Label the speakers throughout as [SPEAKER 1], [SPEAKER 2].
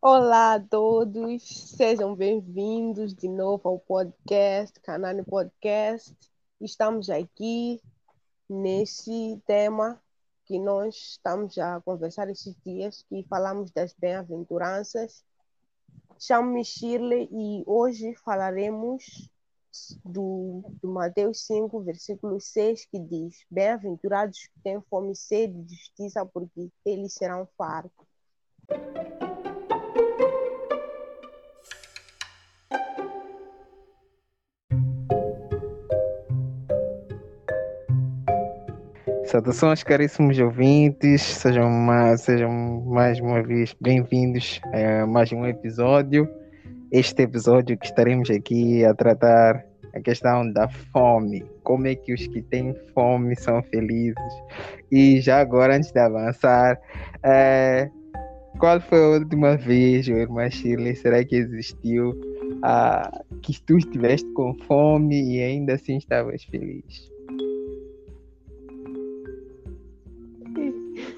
[SPEAKER 1] Olá a todos, sejam bem-vindos de novo ao podcast, Canane Podcast. Estamos aqui nesse tema que nós estamos a conversar esses dias, que falamos das bem-aventuranças. Chamo-me Shirley e hoje falaremos do, do Mateus 5, versículo 6, que diz: Bem-aventurados que têm fome e sede de justiça, porque eles serão fartos.
[SPEAKER 2] Saudações, caríssimos ouvintes, sejam mais, sejam mais uma vez bem-vindos a mais um episódio. Este episódio que estaremos aqui a tratar a questão da fome, como é que os que têm fome são felizes. E já agora, antes de avançar, é, qual foi a última vez, irmã Shirley, será que existiu ah, que tu estiveste com fome e ainda assim estavas feliz?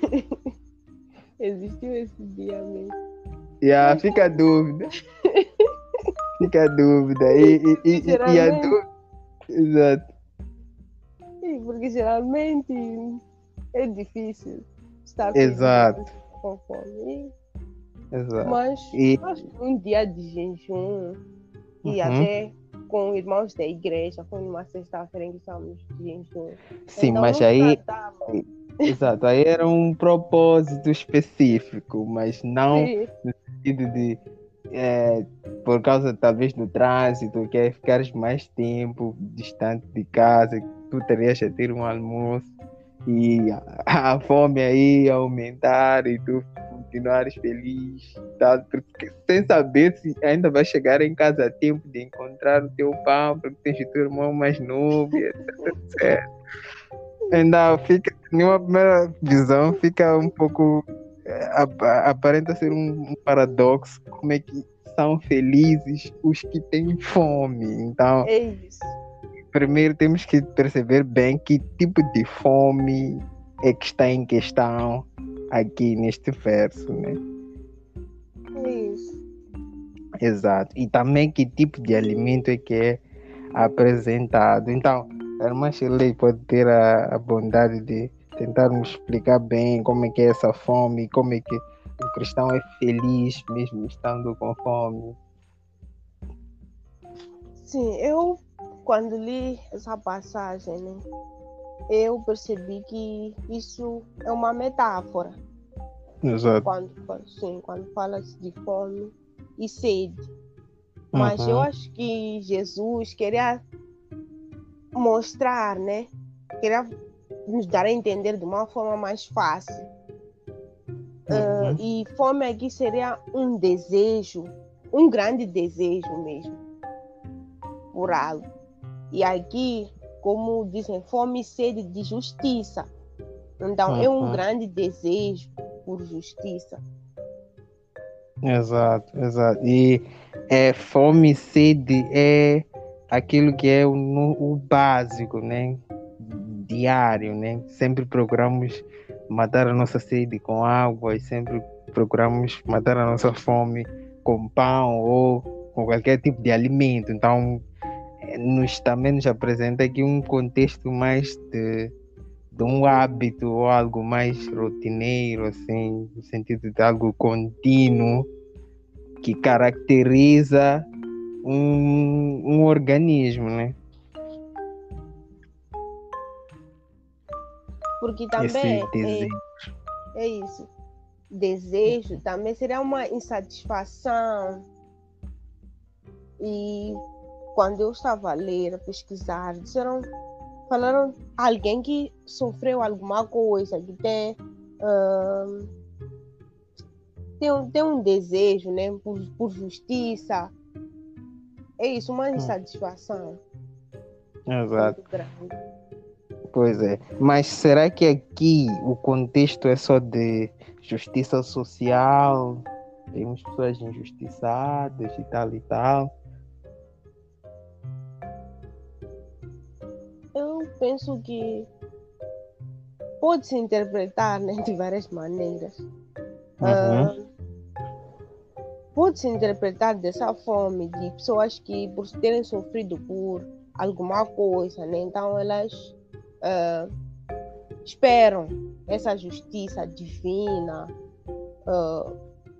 [SPEAKER 1] Existiu esse dia mesmo.
[SPEAKER 2] Yeah, fica a dúvida. fica a dúvida. E, e, e, e a dúvida. Exato.
[SPEAKER 1] Sim, porque geralmente é difícil estar
[SPEAKER 2] Exato.
[SPEAKER 1] com fome.
[SPEAKER 2] Exato.
[SPEAKER 1] Mas
[SPEAKER 2] E-
[SPEAKER 1] acho que um dia de jejum e
[SPEAKER 2] Uhum.
[SPEAKER 1] até com irmãos da igreja, foi numa sexta-feira em que estamos de jejum.
[SPEAKER 2] Sim,
[SPEAKER 1] Então,
[SPEAKER 2] mas aí.
[SPEAKER 1] tratava-
[SPEAKER 2] Exato, aí era um propósito específico, mas não
[SPEAKER 1] Sim,
[SPEAKER 2] no sentido de. é, por causa talvez do trânsito, que é ficares mais tempo distante de casa, tu terias a ter um almoço e a, a fome aí aumentar e tu continuares feliz, tal, porque, sem saber se ainda vai chegar em casa a tempo de encontrar o teu pão, porque tens o teu irmão mais novo, etc, etc. Ainda fica, numa primeira visão, fica um pouco é, ap- aparenta ser um, um paradoxo como é que são felizes os que têm fome. Então,
[SPEAKER 1] é isso.
[SPEAKER 2] primeiro temos que perceber bem que tipo de fome é que está em questão aqui neste verso, né?
[SPEAKER 1] É isso.
[SPEAKER 2] Exato. E também que tipo de alimento é que é apresentado. Então, a irmã Shirley pode ter a, a bondade de tentar me explicar bem como é que é essa fome, como é que o cristão é feliz mesmo estando com fome.
[SPEAKER 1] Sim, eu quando li essa passagem, né, eu percebi que isso é uma metáfora.
[SPEAKER 2] Exato.
[SPEAKER 1] Quando, sim, quando fala-se de fome e sede. Mas eu
[SPEAKER 2] Uhum.
[SPEAKER 1] acho que Jesus queria mostrar, né? Queria nos dar a entender de uma forma mais fácil. Ah,
[SPEAKER 2] Uhum.
[SPEAKER 1] e fome aqui seria um desejo, um grande desejo mesmo, por algo. E aqui, como dizem, fome e sede de justiça. Então, é um
[SPEAKER 2] Uhum.
[SPEAKER 1] grande desejo por justiça.
[SPEAKER 2] Exato, exato. E é, fome e sede é aquilo que é o, o básico, né? Diário, né? Sempre procuramos matar a nossa sede com água e sempre procuramos matar a nossa fome com pão ou com qualquer tipo de alimento. Então, eh, nos, também nos apresenta aqui um contexto mais de, de um hábito ou algo mais rotineiro, assim, no sentido de algo contínuo que caracteriza um, um organismo, né?
[SPEAKER 1] Porque também é, é isso. Desejo também seria uma insatisfação. E quando eu estava a ler, a pesquisar, disseram, falaram alguém que sofreu alguma coisa, que tem, tem, um- tem um desejo né, por, por justiça. É isso, uma insatisfação
[SPEAKER 2] Exato. Pois é. Mas será que aqui o contexto é só de justiça social temos pessoas injustiçadas e tal e tal.
[SPEAKER 1] Eu penso que pode se interpretar né, de várias maneiras.
[SPEAKER 2] Uhum.
[SPEAKER 1] Uh, pode se interpretar dessa forma de pessoas que por terem sofrido por alguma coisa, né? então elas uh, esperam essa justiça divina, uh,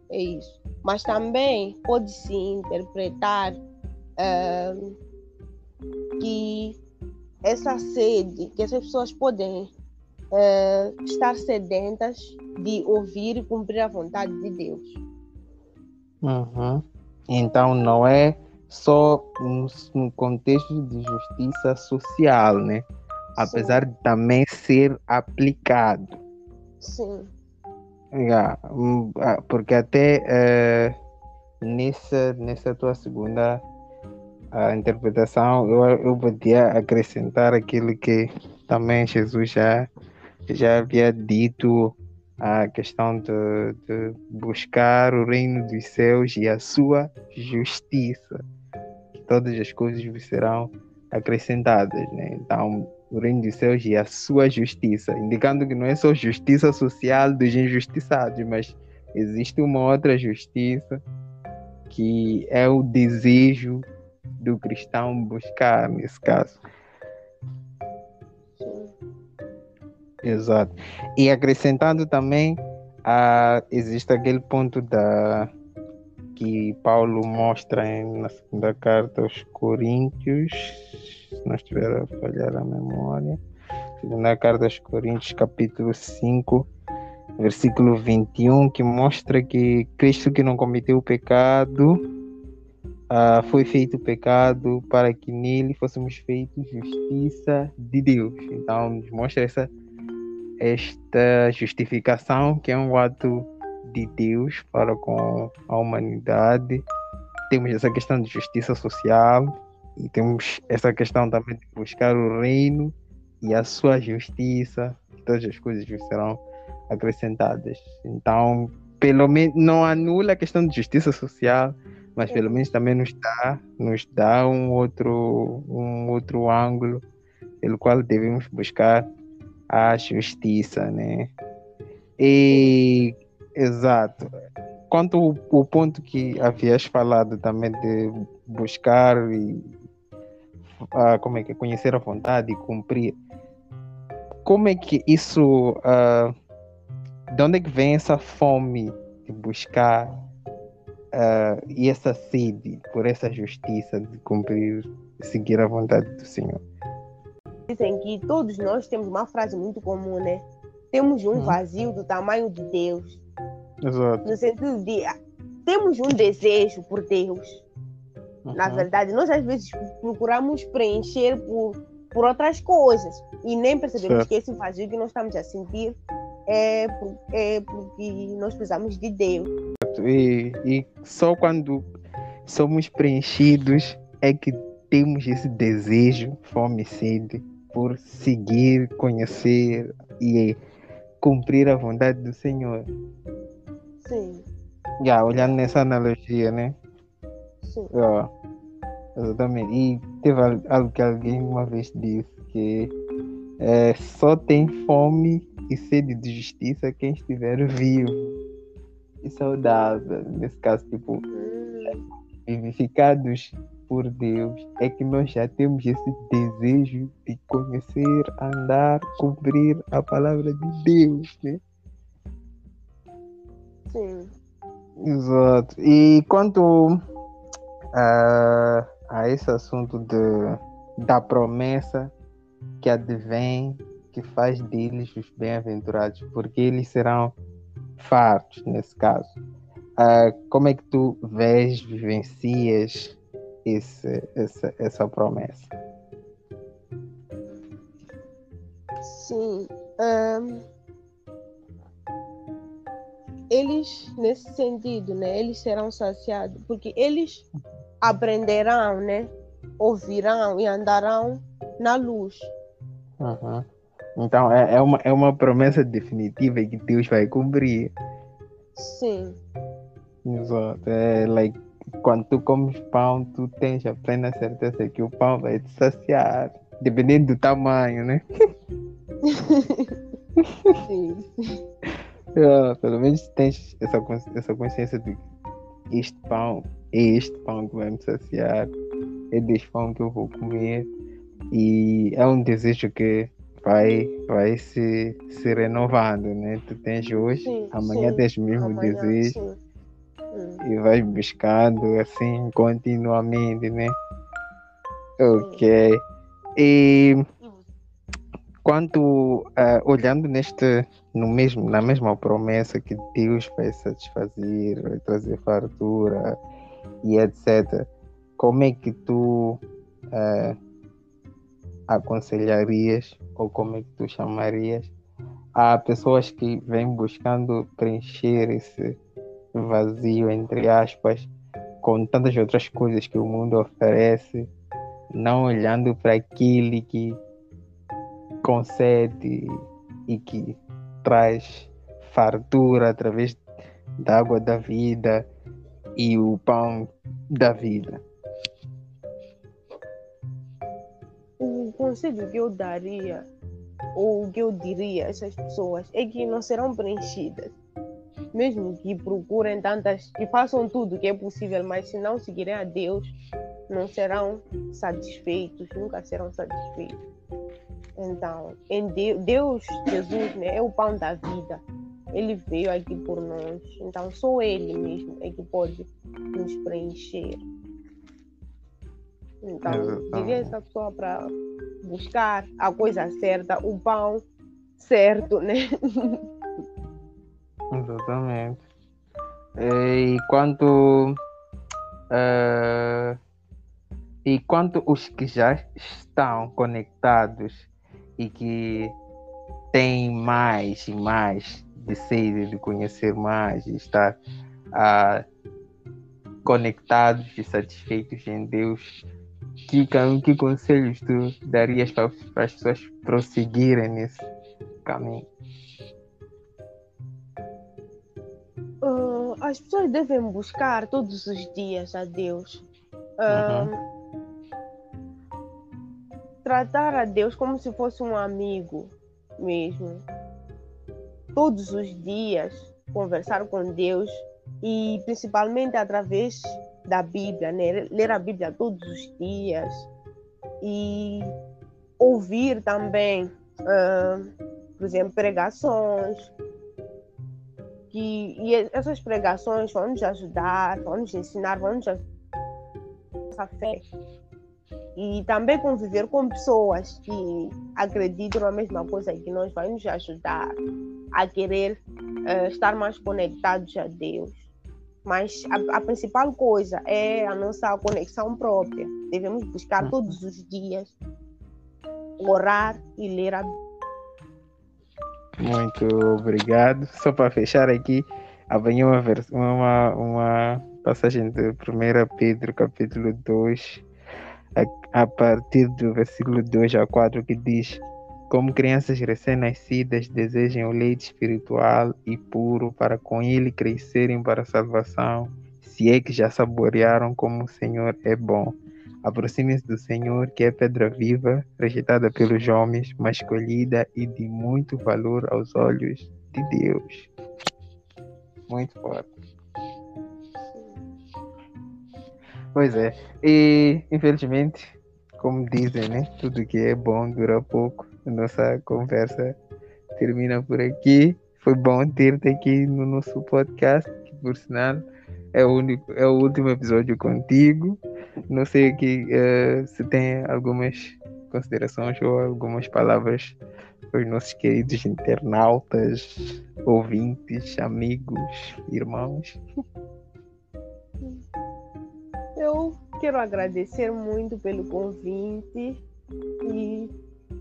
[SPEAKER 1] é isso. Mas também pode se interpretar uh, que essa sede, que essas pessoas podem estar sedentas de ouvir e cumprir a vontade de Deus.
[SPEAKER 2] Uhum. Então não é só no, contexto de justiça social, né? Apesar Sim. de também ser aplicado.
[SPEAKER 1] Sim.
[SPEAKER 2] Yeah, porque até uh, nessa, nessa tua segunda uh, interpretação eu, eu podia acrescentar aquilo que também Jesus já, já havia dito a questão de, de, buscar o reino dos céus e a sua justiça. Que todas as coisas vos serão acrescentadas. Né? Então, o reino dos céus e a sua justiça, indicando que não é só justiça social dos injustiçados, mas existe uma outra justiça que é o desejo do cristão buscar, nesse caso. Exato. E acrescentando também, uh, existe aquele ponto da que Paulo mostra em, na segunda carta aos Coríntios, se não estiver a falhar a memória, segunda carta aos Coríntios, capítulo 5, versículo 21, que mostra que Cristo que não cometeu o pecado uh, foi feito pecado para que nele fôssemos feitos justiça de Deus. Então, nos mostra essa esta justificação, que é um ato de Deus para com a humanidade. Temos essa questão de justiça social e temos essa questão também de buscar o reino e a sua justiça. Todas as coisas serão acrescentadas. Então, pelo menos não anula a questão de justiça social, mas pelo menos também nos dá, nos dá um outro, um outro ângulo pelo qual devemos buscar a justiça, né? E exato. Quanto o, o ponto que havias falado também de buscar e uh, como é que conhecer a vontade e cumprir, como é que isso uh, de onde é que vem essa fome de buscar uh, e essa sede por essa justiça de cumprir, seguir a vontade do Senhor?
[SPEAKER 1] Dizem que todos nós temos uma frase muito comum, né? Temos um uhum. vazio do tamanho de Deus.
[SPEAKER 2] Exato.
[SPEAKER 1] No sentido de temos um desejo por Deus. Uhum. Na verdade, nós às vezes procuramos preencher por, por outras coisas e nem percebemos certo. que esse vazio que nós estamos a sentir é, por, é porque nós precisamos de Deus.
[SPEAKER 2] E, e só quando somos preenchidos é que temos esse desejo, fome e sede por seguir, conhecer e cumprir a vontade do Senhor.
[SPEAKER 1] Sim.
[SPEAKER 2] Já, olhando nessa analogia, né?
[SPEAKER 1] Sim.
[SPEAKER 2] Yeah, exatamente. E teve algo que alguém uma vez disse que é, só tem fome e sede de justiça quem estiver vivo e saudável. Nesse caso, tipo, hum. vivificados por Deus é que nós já temos esse desejo de conhecer, andar, cumprir a palavra de Deus, né?
[SPEAKER 1] Sim.
[SPEAKER 2] Exato. E quanto a, a esse assunto de, da promessa que advém, que faz deles os bem-aventurados, porque eles serão fartos nesse caso. Uh, como é que tu vês, vivencias esse, essa, essa promessa.
[SPEAKER 1] Sim. Um, eles, nesse sentido, né, eles serão saciados, porque eles aprenderão, né, ouvirão e andarão na luz.
[SPEAKER 2] Uhum. Então, é, é, uma, é uma promessa definitiva que Deus vai cumprir.
[SPEAKER 1] Sim.
[SPEAKER 2] Exato. É like, quando tu comes pão, tu tens a plena certeza que o pão vai te saciar, dependendo do tamanho, né?
[SPEAKER 1] Sim.
[SPEAKER 2] É, pelo menos tens essa, essa consciência de que este pão é este pão que vai me saciar, é deste pão que eu vou comer. E é um desejo que vai, vai se, se renovando, né? Tu tens hoje,
[SPEAKER 1] Sim,
[SPEAKER 2] amanhã
[SPEAKER 1] sim.
[SPEAKER 2] tens o mesmo
[SPEAKER 1] Amanhã,
[SPEAKER 2] desejo
[SPEAKER 1] sim.
[SPEAKER 2] E vai buscando assim continuamente, né? Ok. E quanto ah, olhando neste no mesmo na mesma promessa que Deus vai satisfazer, vai trazer fartura e etc. Como é que tu ah, aconselharias ou como é que tu chamarias a pessoas que vêm buscando preencher esse vazio entre aspas com tantas outras coisas que o mundo oferece, não olhando para aquele que concede e que traz fartura através da água da vida e o pão da vida.
[SPEAKER 1] O conselho que eu daria, ou que eu diria a essas pessoas, é que não serão preenchidas. Mesmo que procurem tantas e façam tudo o que é possível, mas se não seguirem a Deus, não serão satisfeitos, nunca serão satisfeitos. Então, em Deus, Deus, Jesus, né, é o pão da vida. Ele veio aqui por nós. Então, só Ele mesmo é que pode nos preencher. Então, diria essa pessoa para buscar a coisa certa, o pão certo, né?
[SPEAKER 2] Exatamente. E quanto eh, e quanto os que já estão conectados e que têm mais e mais de sede de conhecer mais e estar ah, conectados e satisfeitos em Deus, que, que conselhos tu darias para, para as pessoas prosseguirem nesse caminho?
[SPEAKER 1] As pessoas devem buscar todos os dias a Deus. Ah, Tratar a Deus como se fosse um amigo mesmo. Todos os dias conversar com Deus e principalmente através da Bíblia, né? ler a Bíblia todos os dias e ouvir também, ah, por exemplo, pregações, que e essas pregações vão nos ajudar, vão nos ensinar, vão nos ajudar a fé. E também conviver com pessoas que acreditam na mesma coisa que nós vai nos ajudar a querer eh, estar mais conectados a Deus. Mas a, a principal coisa é a nossa conexão própria. Devemos buscar
[SPEAKER 2] Uhum.
[SPEAKER 1] todos os dias orar e ler a
[SPEAKER 2] Muito obrigado. Só para fechar aqui, apanhei uma, uma, uma passagem de 1 Pedro, capítulo 2, a, a partir do versículo 2 a 4, que diz: Como crianças recém-nascidas desejam o leite espiritual e puro para com ele crescerem para a salvação, se é que já saborearam como o Senhor é bom. Aproxime-se do Senhor, que é pedra viva, rejeitada pelos homens, mas escolhida e de muito valor aos olhos de Deus. Muito forte. Pois é. E, infelizmente, como dizem, né? Tudo que é bom dura pouco. A nossa conversa termina por aqui. Foi bom ter-te aqui no nosso podcast, que por sinal é o, único, é o último episódio contigo. Não sei aqui eh, se tem algumas considerações ou algumas palavras para os nossos queridos internautas, ouvintes, amigos, irmãos.
[SPEAKER 1] Eu quero agradecer muito pelo convite e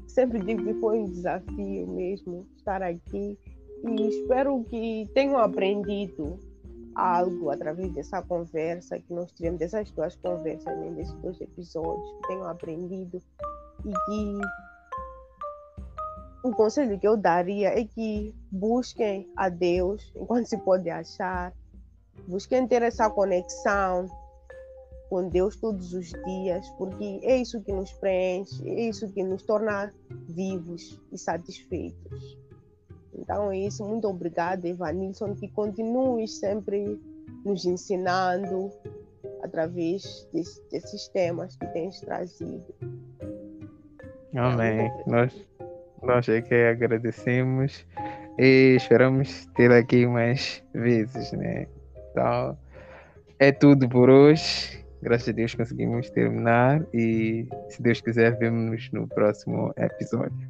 [SPEAKER 1] sempre digo que foi um desafio mesmo estar aqui e espero que tenham aprendido algo através dessa conversa que nós tivemos, dessas duas conversas, né, desses dois episódios, que tenham aprendido e que o conselho que eu daria é que busquem a Deus enquanto se pode achar busquem ter essa conexão com Deus todos os dias, porque é isso que nos preenche, é isso que nos torna vivos e satisfeitos. Então é isso. Muito obrigada, Evanilson, que continues sempre nos ensinando através desse, desses temas que tens trazido.
[SPEAKER 2] Amém. Nós, nós é que agradecemos e esperamos ter aqui mais vezes, né? Então, é tudo por hoje. Graças a Deus conseguimos terminar e, se Deus quiser, vemos no próximo episódio.